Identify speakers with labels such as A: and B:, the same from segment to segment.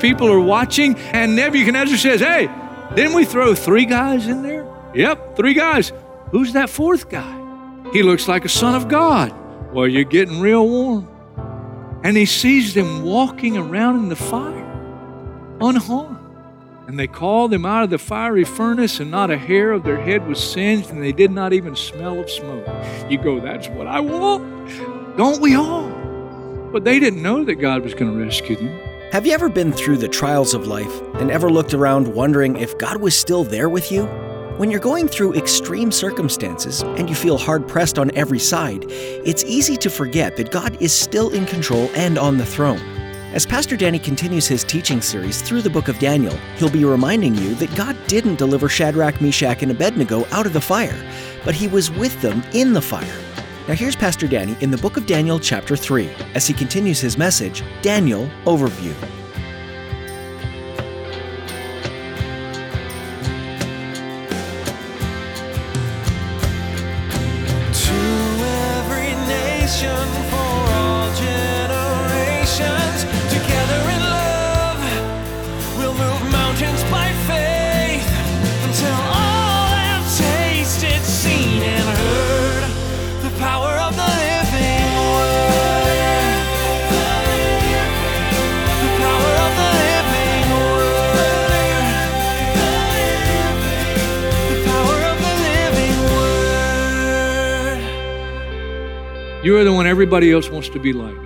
A: People are watching, and Nebuchadnezzar says, Hey, didn't we throw three guys in there? Yep, three guys. Who's that fourth guy? He looks like a son of God. Well, you're getting real warm. And he sees them walking around in the fire, unharmed. And they called them out of the fiery furnace, and not a hair of their head was singed, and they did not even smell of smoke. You go, That's what I want. Don't we all? But they didn't know that God was going to rescue them.
B: Have you ever been through the trials of life and ever looked around wondering if God was still there with you? When you're going through extreme circumstances and you feel hard pressed on every side, it's easy to forget that God is still in control and on the throne. As Pastor Danny continues his teaching series through the book of Daniel, he'll be reminding you that God didn't deliver Shadrach, Meshach, and Abednego out of the fire, but he was with them in the fire. Now here's Pastor Danny in the book of Daniel, chapter 3, as he continues his message, Daniel Overview.
A: You are the one everybody else wants to be like.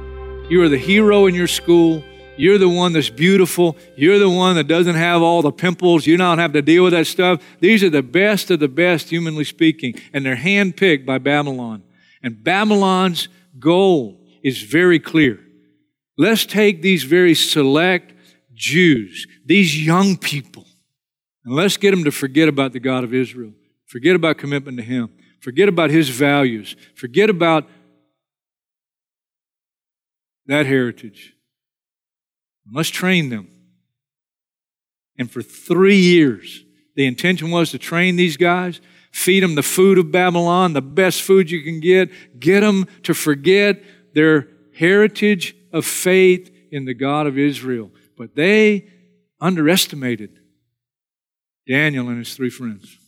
A: You are the hero in your school. You're the one that's beautiful. You're the one that doesn't have all the pimples. You don't have to deal with that stuff. These are the best of the best, humanly speaking, and they're handpicked by Babylon. And Babylon's goal is very clear. Let's take these very select Jews, these young people, and let's get them to forget about the God of Israel, forget about commitment to Him, forget about His values, forget about that heritage. Let's train them. And for three years, the intention was to train these guys, feed them the food of Babylon, the best food you can get, get them to forget their heritage of faith in the God of Israel. But they underestimated Daniel and his three friends.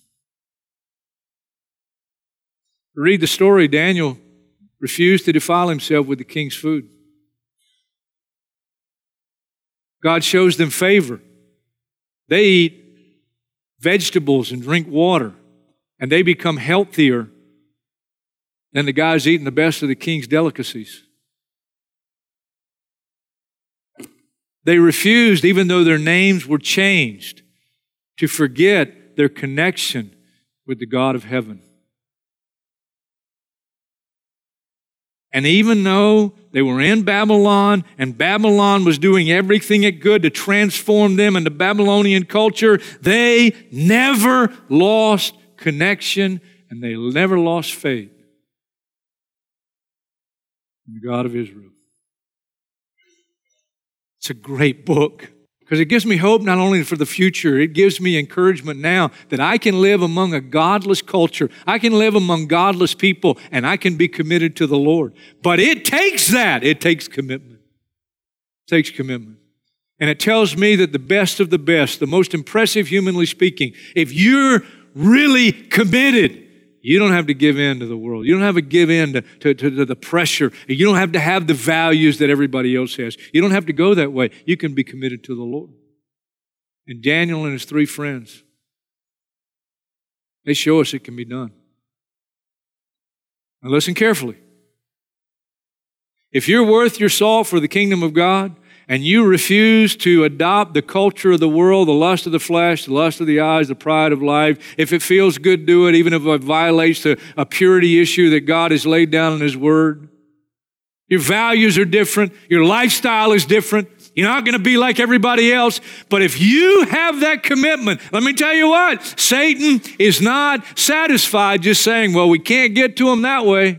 A: Read the story. Daniel refused to defile himself with the king's food. God shows them favor. They eat vegetables and drink water, and they become healthier than the guys eating the best of the king's delicacies. They refused, even though their names were changed, to forget their connection with the God of heaven. And even though they were in Babylon and Babylon was doing everything it could to transform them into Babylonian culture, they never lost connection and they never lost faith in the God of Israel. It's a great book because it gives me hope not only for the future, it gives me encouragement now that I can live among a godless culture. I can live among godless people and I can be committed to the Lord. But it takes that. It takes commitment. It takes commitment. And it tells me that the best of the best, the most impressive humanly speaking, if you're really committed, you don't have to give in to the world. You don't have to give in to, to, to, the pressure. You don't have to have the values that everybody else has. You don't have to go that way. You can be committed to the Lord. And Daniel and his three friends, they show us it can be done. Now listen carefully. If you're worth your salt for the kingdom of God, and you refuse to adopt the culture of the world, the lust of the flesh, the lust of the eyes, the pride of life, if it feels good, do it, even if it violates a, a purity issue that God has laid down in His Word. Your values are different, your lifestyle is different, You're not going to be like everybody else. But if you have that commitment, let me tell you what, Satan is not satisfied just saying, well, we can't get to him that way.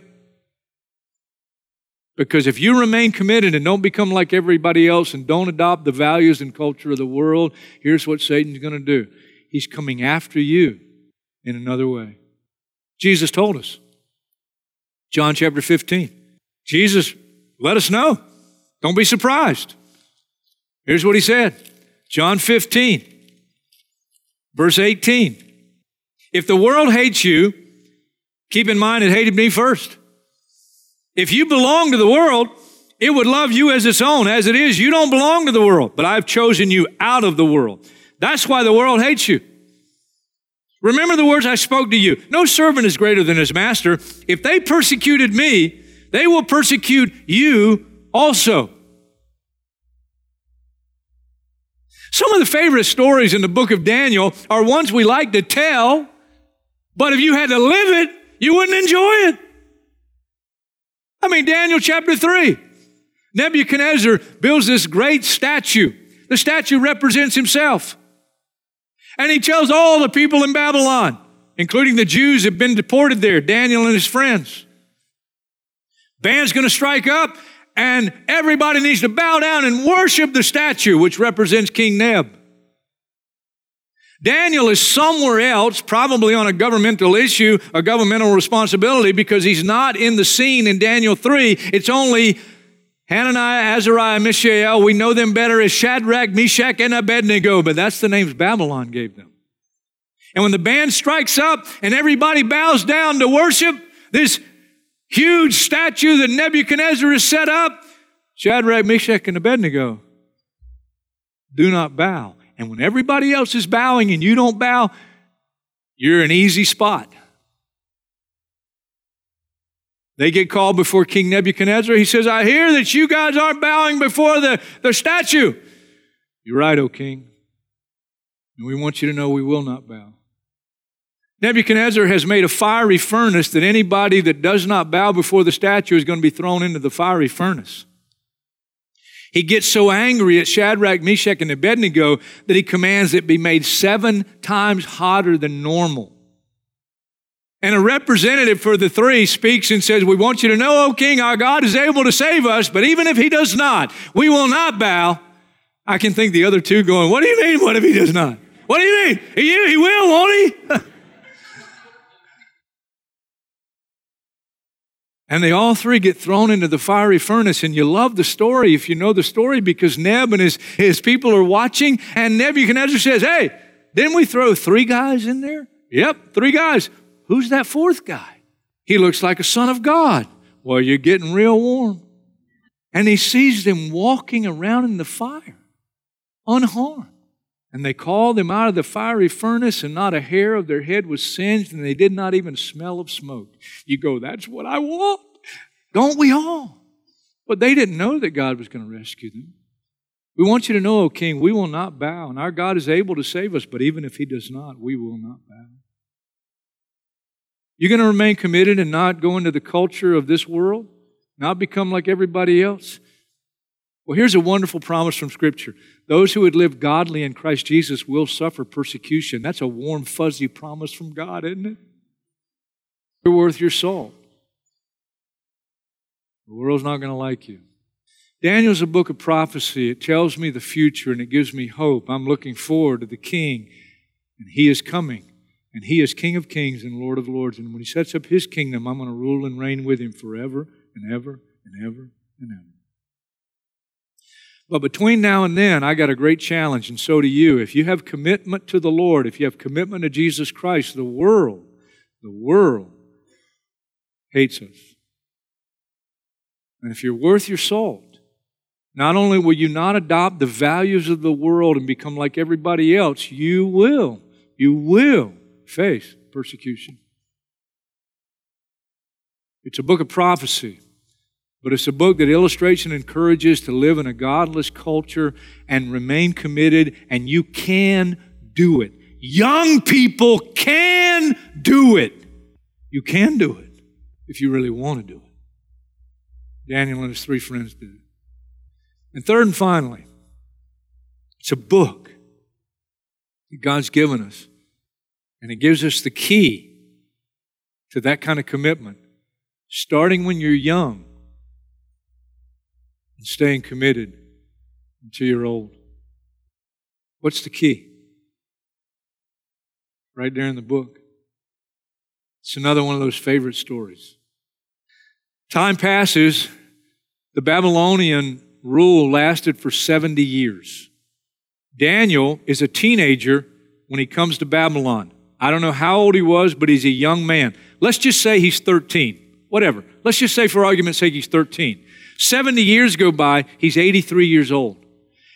A: Because if you remain committed and don't become like everybody else and don't adopt the values and culture of the world, here's what Satan's going to do he's coming after you in another way. Jesus told us. John chapter 15. Jesus let us know. Don't be surprised. Here's what he said John 15, verse 18. If the world hates you, keep in mind it hated me first. If you belong to the world, it would love you as its own. As it is, you don't belong to the world, but I've chosen you out of the world. That's why the world hates you. Remember the words I spoke to you. No servant is greater than his master. If they persecuted me, they will persecute you also. Some of the favorite stories in the book of Daniel are ones we like to tell, but if you had to live it, you wouldn't enjoy it. I mean, Daniel chapter 3. Nebuchadnezzar builds this great statue. The statue represents himself. And he tells all the people in Babylon, including the Jews that have been deported there, Daniel and his friends. Band's going to strike up, and everybody needs to bow down and worship the statue, which represents King Neb. Daniel is somewhere else, probably on a governmental issue, a governmental responsibility, because he's not in the scene in Daniel 3. It's only Hananiah, Azariah, Mishael. We know them better as Shadrach, Meshach, and Abednego, but that's the names Babylon gave them. And when the band strikes up and everybody bows down to worship this huge statue that Nebuchadnezzar has set up, Shadrach, Meshach, and Abednego do not bow. And when everybody else is bowing and you don't bow, you're an easy spot. They get called before King Nebuchadnezzar. He says, I hear that you guys aren't bowing before the, the statue. You're right, O king. And we want you to know we will not bow. Nebuchadnezzar has made a fiery furnace that anybody that does not bow before the statue is going to be thrown into the fiery furnace. He gets so angry at Shadrach, Meshach, and Abednego that he commands it be made seven times hotter than normal. And a representative for the three speaks and says, We want you to know, O king, our God is able to save us, but even if he does not, we will not bow. I can think the other two going, What do you mean, what if he does not? What do you mean? He, he will, won't he? And they all three get thrown into the fiery furnace. And you love the story if you know the story because Neb and his, his people are watching. And Nebuchadnezzar says, Hey, didn't we throw three guys in there? Yep, three guys. Who's that fourth guy? He looks like a son of God. Well, you're getting real warm. And he sees them walking around in the fire, unharmed. And they called them out of the fiery furnace, and not a hair of their head was singed, and they did not even smell of smoke. You go, that's what I want. Don't we all? But they didn't know that God was going to rescue them. We want you to know, O King, we will not bow, and our God is able to save us, but even if He does not, we will not bow. You're going to remain committed and not go into the culture of this world, not become like everybody else. Well, here's a wonderful promise from Scripture. Those who would live godly in Christ Jesus will suffer persecution. That's a warm, fuzzy promise from God, isn't it? You're worth your salt. The world's not going to like you. Daniel's a book of prophecy. It tells me the future and it gives me hope. I'm looking forward to the King, and He is coming. And He is King of kings and Lord of lords. And when He sets up His kingdom, I'm going to rule and reign with Him forever and ever and ever and ever. But between now and then, I got a great challenge, and so do you. If you have commitment to the Lord, if you have commitment to Jesus Christ, the world, the world hates us. And if you're worth your salt, not only will you not adopt the values of the world and become like everybody else, you will, you will face persecution. It's a book of prophecy. But it's a book that illustrates and encourages to live in a godless culture and remain committed, and you can do it. Young people can do it. You can do it if you really want to do it. Daniel and his three friends did it. And third and finally, It's a book that God's given us. And it gives us the key to that kind of commitment, starting when you're young and staying committed until you're old. What's the key? Right there in the book. It's another one of those favorite stories. Time passes. The Babylonian rule lasted for 70 years. Daniel is a teenager when he comes to Babylon. I don't know how old he was, but he's a young man. Let's just say he's 13. Whatever. Let's just say, for argument's sake, he's 13. 70 years go by, he's 83 years old.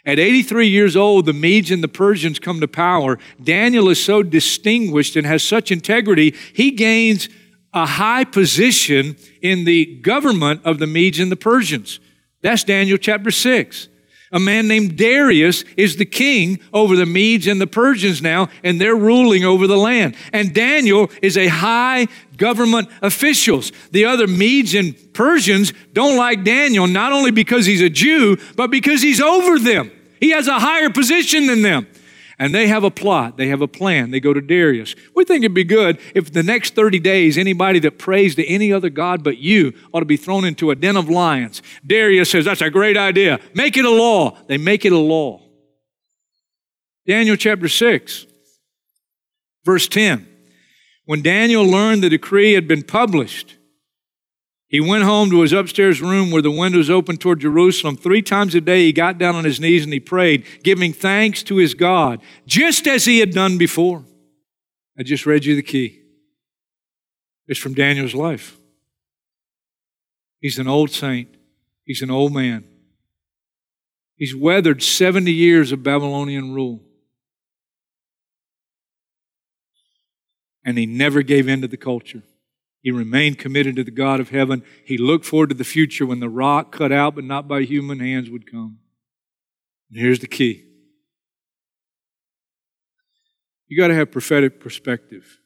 A: At 83 years old, the Medes and the Persians come to power. Daniel is so distinguished and has such integrity, he gains a high position in the government of the Medes and the Persians. That's Daniel chapter 6 a man named Darius is the king over the Medes and the Persians now, and they're ruling over the land. And Daniel is a high government officials. The other Medes and Persians don't like Daniel, not only because he's a Jew, but because he's over them. He has a higher position than them. And they have a plot, they have a plan. They go to Darius. We think it'd be good if the next 30 days, anybody that prays to any other God but you ought to be thrown into a den of lions. Darius says, That's a great idea. Make it a law. They make it a law. Daniel chapter 6, verse 10. When Daniel learned the decree had been published, he went home to his upstairs room where the windows opened toward Jerusalem. Three times a day he got down on his knees and he prayed, giving thanks to his God, just as he had done before. I just read you the key. It's from Daniel's life. He's an old saint, he's an old man. He's weathered 70 years of Babylonian rule. And he never gave in to the culture. He remained committed to the God of heaven. He looked forward to the future when the rock cut out but not by human hands would come. And here's the key you got to have prophetic perspective.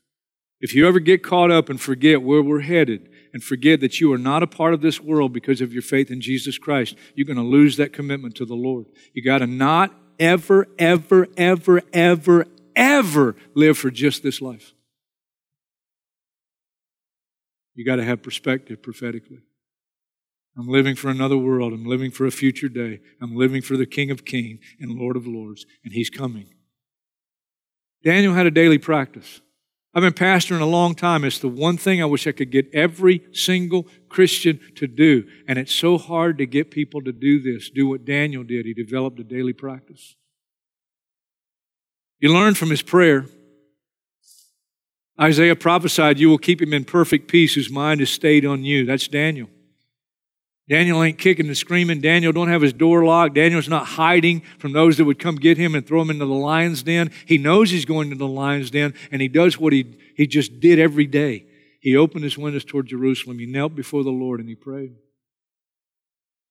A: If you ever get caught up and forget where we're headed and forget that you are not a part of this world because of your faith in Jesus Christ, you're going to lose that commitment to the Lord. You got to not ever, ever, ever, ever, ever live for just this life. You got to have perspective prophetically. I'm living for another world. I'm living for a future day. I'm living for the King of Kings and Lord of Lords, and He's coming. Daniel had a daily practice. I've been pastoring a long time. It's the one thing I wish I could get every single Christian to do. And it's so hard to get people to do this, do what Daniel did. He developed a daily practice. You learn from his prayer. Isaiah prophesied, You will keep him in perfect peace whose mind is stayed on you. That's Daniel. Daniel ain't kicking and screaming. Daniel don't have his door locked. Daniel's not hiding from those that would come get him and throw him into the lion's den. He knows he's going to the lion's den, and he does what he, he just did every day. He opened his windows toward Jerusalem. He knelt before the Lord and he prayed.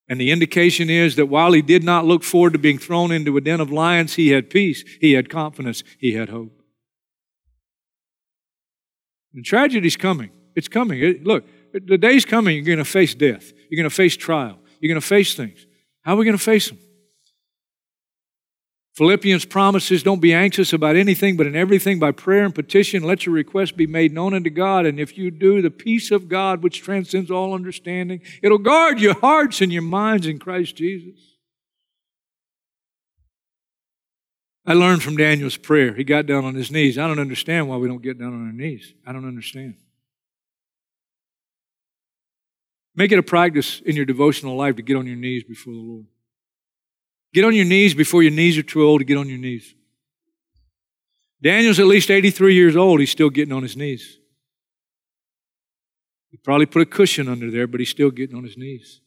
A: And the indication is that while he did not look forward to being thrown into a den of lions, he had peace, he had confidence, he had hope. And tragedy's coming. It's coming. It, look, the day's coming, you're going to face death. You're going to face trial. You're going to face things. How are we going to face them? Philippians promises don't be anxious about anything, but in everything by prayer and petition, let your requests be made known unto God. And if you do, the peace of God, which transcends all understanding, it'll guard your hearts and your minds in Christ Jesus. I learned from Daniel's prayer. He got down on his knees. I don't understand why we don't get down on our knees. I don't understand. Make it a practice in your devotional life to get on your knees before the Lord. Get on your knees before your knees are too old to get on your knees. Daniel's at least 83 years old. He's still getting on his knees. He probably put a cushion under there, but he's still getting on his knees.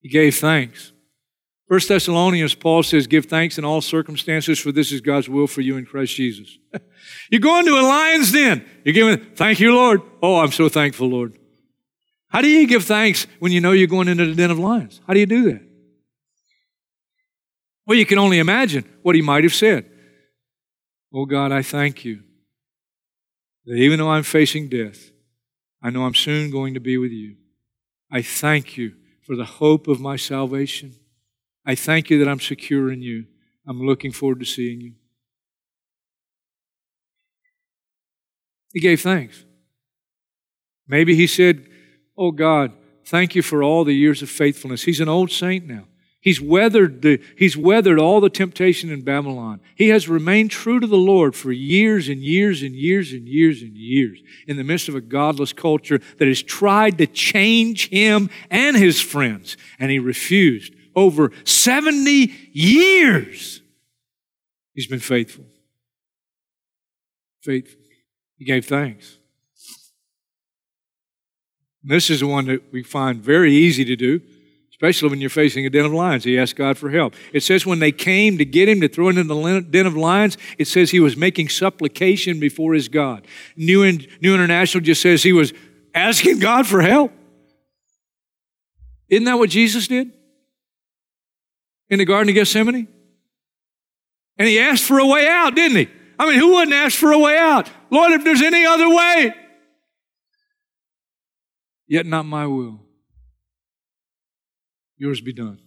A: He gave thanks. First Thessalonians, Paul says, Give thanks in all circumstances, for this is God's will for you in Christ Jesus. You're going to a lion's den. You're giving, Thank you, Lord. Oh, I'm so thankful, Lord. How do you give thanks when you know you're going into the den of lions? How do you do that? Well, you can only imagine what he might have said. Oh, God, I thank you that even though I'm facing death, I know I'm soon going to be with you. I thank you for the hope of my salvation. I thank you that I'm secure in you. I'm looking forward to seeing you. He gave thanks. Maybe he said, Oh God, thank you for all the years of faithfulness. He's an old saint now. He's weathered, the, he's weathered all the temptation in Babylon. He has remained true to the Lord for years and years and years and years and years in the midst of a godless culture that has tried to change him and his friends, and he refused. Over 70 years, he's been faithful. Faithful. He gave thanks. This is the one that we find very easy to do, especially when you're facing a den of lions. He asked God for help. It says when they came to get him to throw him in the den of lions, it says he was making supplication before his God. New, in, New International just says he was asking God for help. Isn't that what Jesus did? In the Garden of Gethsemane? And he asked for a way out, didn't he? I mean, who wouldn't ask for a way out? Lord, if there's any other way, Yet not my will. Yours be done.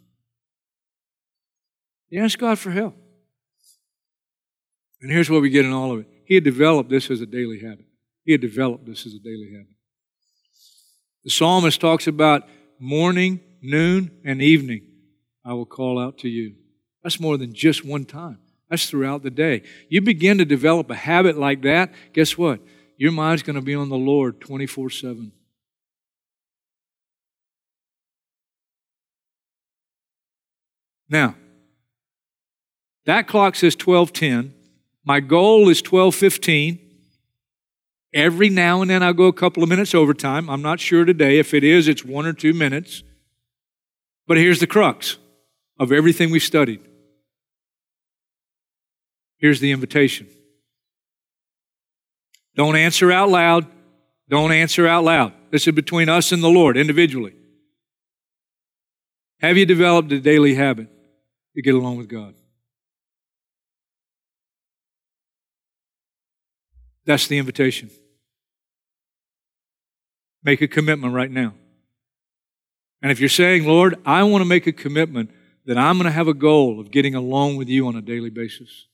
A: He asked God for help. And here's what we get in all of it. He had developed this as a daily habit. He had developed this as a daily habit. The psalmist talks about morning, noon, and evening. I will call out to you. That's more than just one time. That's throughout the day. You begin to develop a habit like that, guess what? Your mind's going to be on the Lord 24 7. Now, that clock says 1210. My goal is 1215. Every now and then I'll go a couple of minutes overtime. I'm not sure today. If it is, it's one or two minutes. But here's the crux of everything we've studied. Here's the invitation. Don't answer out loud. Don't answer out loud. This is between us and the Lord individually. Have you developed a daily habit to get along with God? That's the invitation. Make a commitment right now. And if you're saying, Lord, I want to make a commitment that I'm going to have a goal of getting along with you on a daily basis.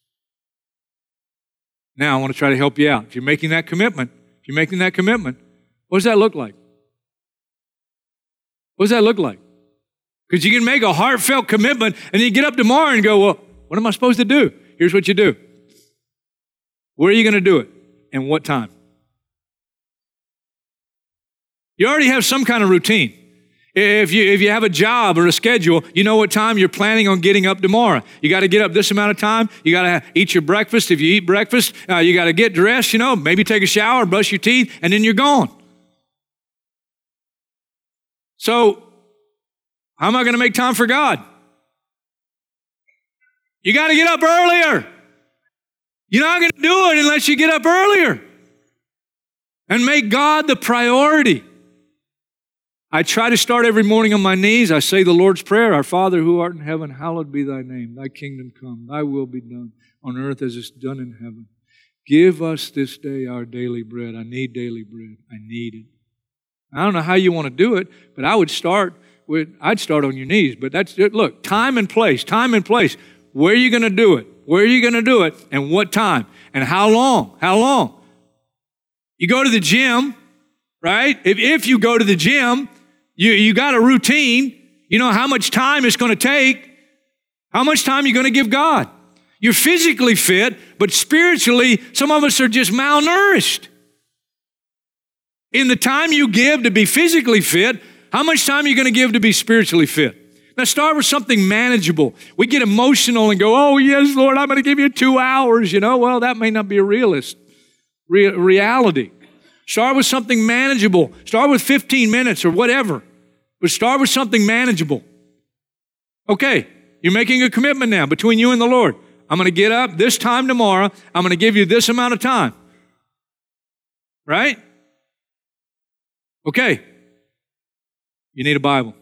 A: Now, I want to try to help you out. If you're making that commitment, if you're making that commitment, what does that look like? What does that look like? Because you can make a heartfelt commitment and you get up tomorrow and go, well, what am I supposed to do? Here's what you do. Where are you going to do it? And what time? You already have some kind of routine. If you, if you have a job or a schedule, you know what time you're planning on getting up tomorrow. You got to get up this amount of time. You got to eat your breakfast. If you eat breakfast, uh, you got to get dressed, you know, maybe take a shower, brush your teeth, and then you're gone. So how am I going to make time for God? You got to get up earlier. You're not going to do it unless you get up earlier and make God the priority. I try to start every morning on my knees. I say the Lord's Prayer Our Father who art in heaven, hallowed be thy name. Thy kingdom come, thy will be done on earth as it's done in heaven. Give us this day our daily bread. I need daily bread. I need it. I don't know how you want to do it, but I would start I'd start on your knees, but that's it. Look, time and place, time and place. Where are you going to do it? Where are you going to do it? And what time? And how long? How long? You go to the gym, right? If, if you go to the gym, you, you got a routine. You know how much time it's going to take, how much time you're going to give God. You're physically fit, but spiritually, some of us are just malnourished. In the time you give to be physically fit, how much time are you going to give to be spiritually fit? Now, start with something manageable. We get emotional and go, oh, yes, Lord, I'm going to give you two hours. You know, well, that may not be a realist re- reality. Start with something manageable. Start with 15 minutes or whatever, but start with something manageable. Okay, you're making a commitment now between you and the Lord. I'm going to get up this time tomorrow. I'm going to give you this amount of time. Right? Okay, you need a Bible.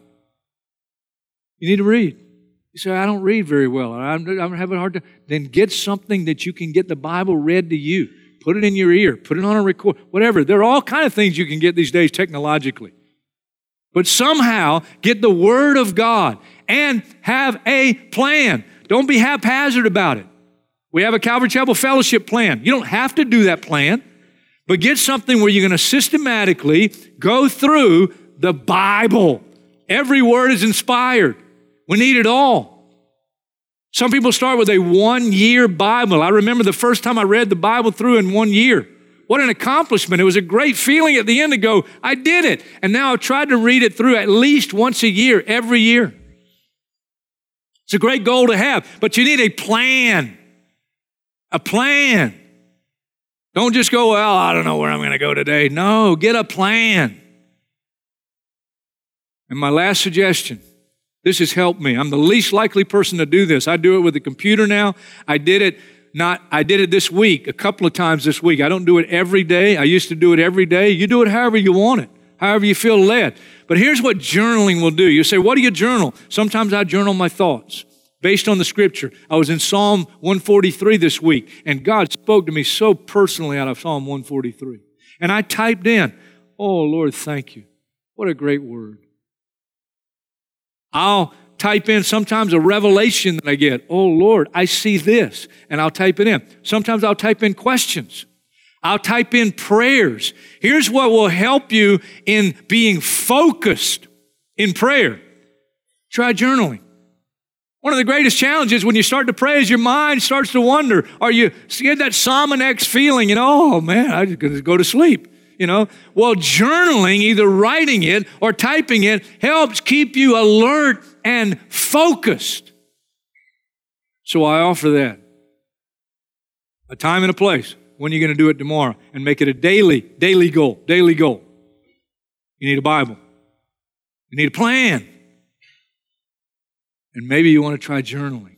A: You need to read. You say, I don't read very well. I'm, I'm having a hard time. Then get something that you can get the Bible read to you. Put it in your ear. Put it on a record. Whatever. There are all kind of things you can get these days technologically. But somehow get the Word of God and have a plan. Don't be haphazard about it. We have a Calvary Chapel fellowship plan. You don't have to do that plan, but get something where you're going to systematically go through the Bible. Every word is inspired. We need it all. Some people start with a one year Bible. I remember the first time I read the Bible through in one year. What an accomplishment. It was a great feeling at the end to go, I did it. And now I've tried to read it through at least once a year, every year. It's a great goal to have, but you need a plan. A plan. Don't just go, well, I don't know where I'm going to go today. No, get a plan. And my last suggestion this has helped me. I'm the least likely person to do this. I do it with a computer now. I did it not I did it this week, a couple of times this week. I don't do it every day. I used to do it every day. You do it however you want it, however you feel led. But here's what journaling will do. You say, "What do you journal?" Sometimes I journal my thoughts based on the scripture. I was in Psalm 143 this week, and God spoke to me so personally out of Psalm 143. And I typed in, "Oh Lord, thank you. What a great word." I'll type in sometimes a revelation that I get. Oh Lord, I see this, and I'll type it in. Sometimes I'll type in questions. I'll type in prayers. Here's what will help you in being focused in prayer. Try journaling. One of the greatest challenges when you start to pray is your mind starts to wonder. Are you get that Sominex feeling, you know, oh man, I'm just gonna go to sleep you know? Well, journaling, either writing it or typing it, helps keep you alert and focused. So I offer that. A time and a place. When are you going to do it tomorrow? And make it a daily, daily goal, daily goal. You need a Bible. You need a plan. And maybe you want to try journaling.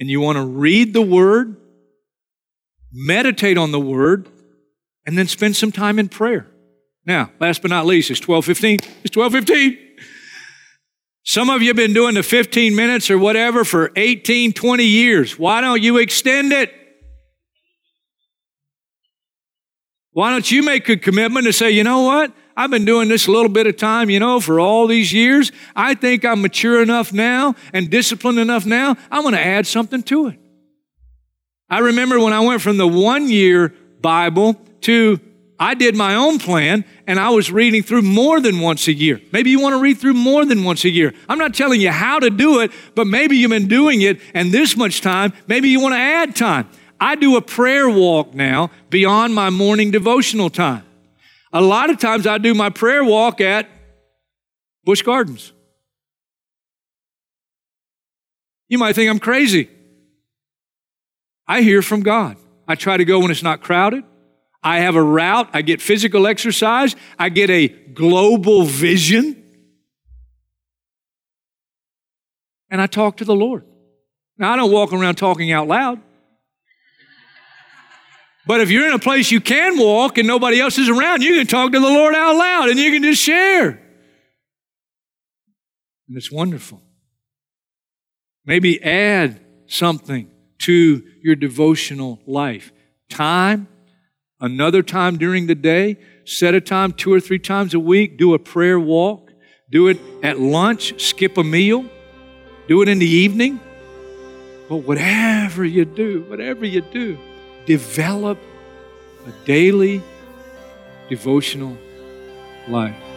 A: And you want to read the Word, meditate on the Word, and then spend some time in prayer. Now, last but not least, it's 12:15. It's 12:15. Some of you have been doing the 15 minutes or whatever for 18, 20 years. Why don't you extend it? Why don't you make a commitment to say, you know what? I've been doing this a little bit of time, you know, for all these years. I think I'm mature enough now and disciplined enough now. I'm going to add something to it. I remember when I went from the one year Bible to I did my own plan and I was reading through more than once a year. Maybe you want to read through more than once a year. I'm not telling you how to do it, but maybe you've been doing it and this much time, maybe you want to add time. I do a prayer walk now beyond my morning devotional time. A lot of times I do my prayer walk at Busch Gardens. You might think I'm crazy. I hear from God. I try to go when it's not crowded. I have a route. I get physical exercise. I get a global vision. And I talk to the Lord. Now, I don't walk around talking out loud. But if you're in a place you can walk and nobody else is around, you can talk to the Lord out loud and you can just share. And it's wonderful. Maybe add something to your devotional life. Time Another time during the day, set a time two or three times a week, do a prayer walk. Do it at lunch, skip a meal. Do it in the evening. But whatever you do, whatever you do, develop a daily devotional life.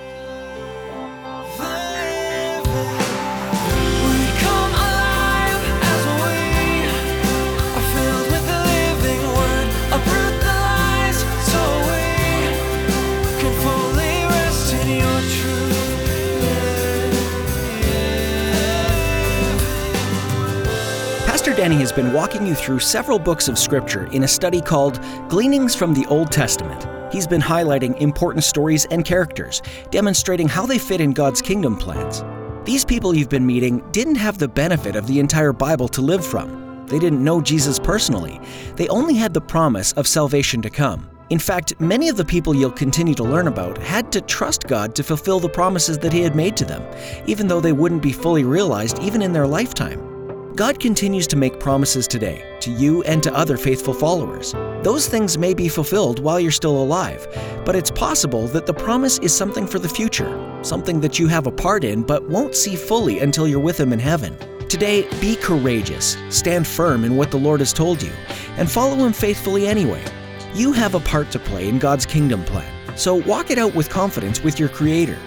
B: Danny has been walking you through several books of Scripture in a study called Gleanings from the Old Testament. He's been highlighting important stories and characters, demonstrating how they fit in God's kingdom plans. These people you've been meeting didn't have the benefit of the entire Bible to live from. They didn't know Jesus personally. They only had the promise of salvation to come. In fact, many of the people you'll continue to learn about had to trust God to fulfill the promises that He had made to them, even though they wouldn't be fully realized even in their lifetime. God continues to make promises today to you and to other faithful followers. Those things may be fulfilled while you're still alive, but it's possible that the promise is something for the future, something that you have a part in but won't see fully until you're with Him in heaven. Today, be courageous, stand firm in what the Lord has told you, and follow Him faithfully anyway. You have a part to play in God's kingdom plan, so walk it out with confidence with your Creator.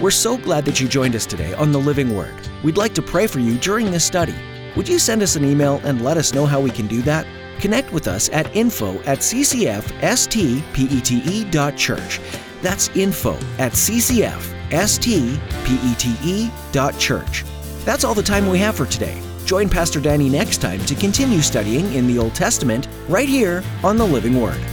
B: We're so glad that you joined us today on the Living Word. We'd like to pray for you during this study. Would you send us an email and let us know how we can do that? Connect with us at info at ccfstpete.church. That's info at ccfstpete.church. That's all the time we have for today. Join Pastor Danny next time to continue studying in the Old Testament right here on the Living Word.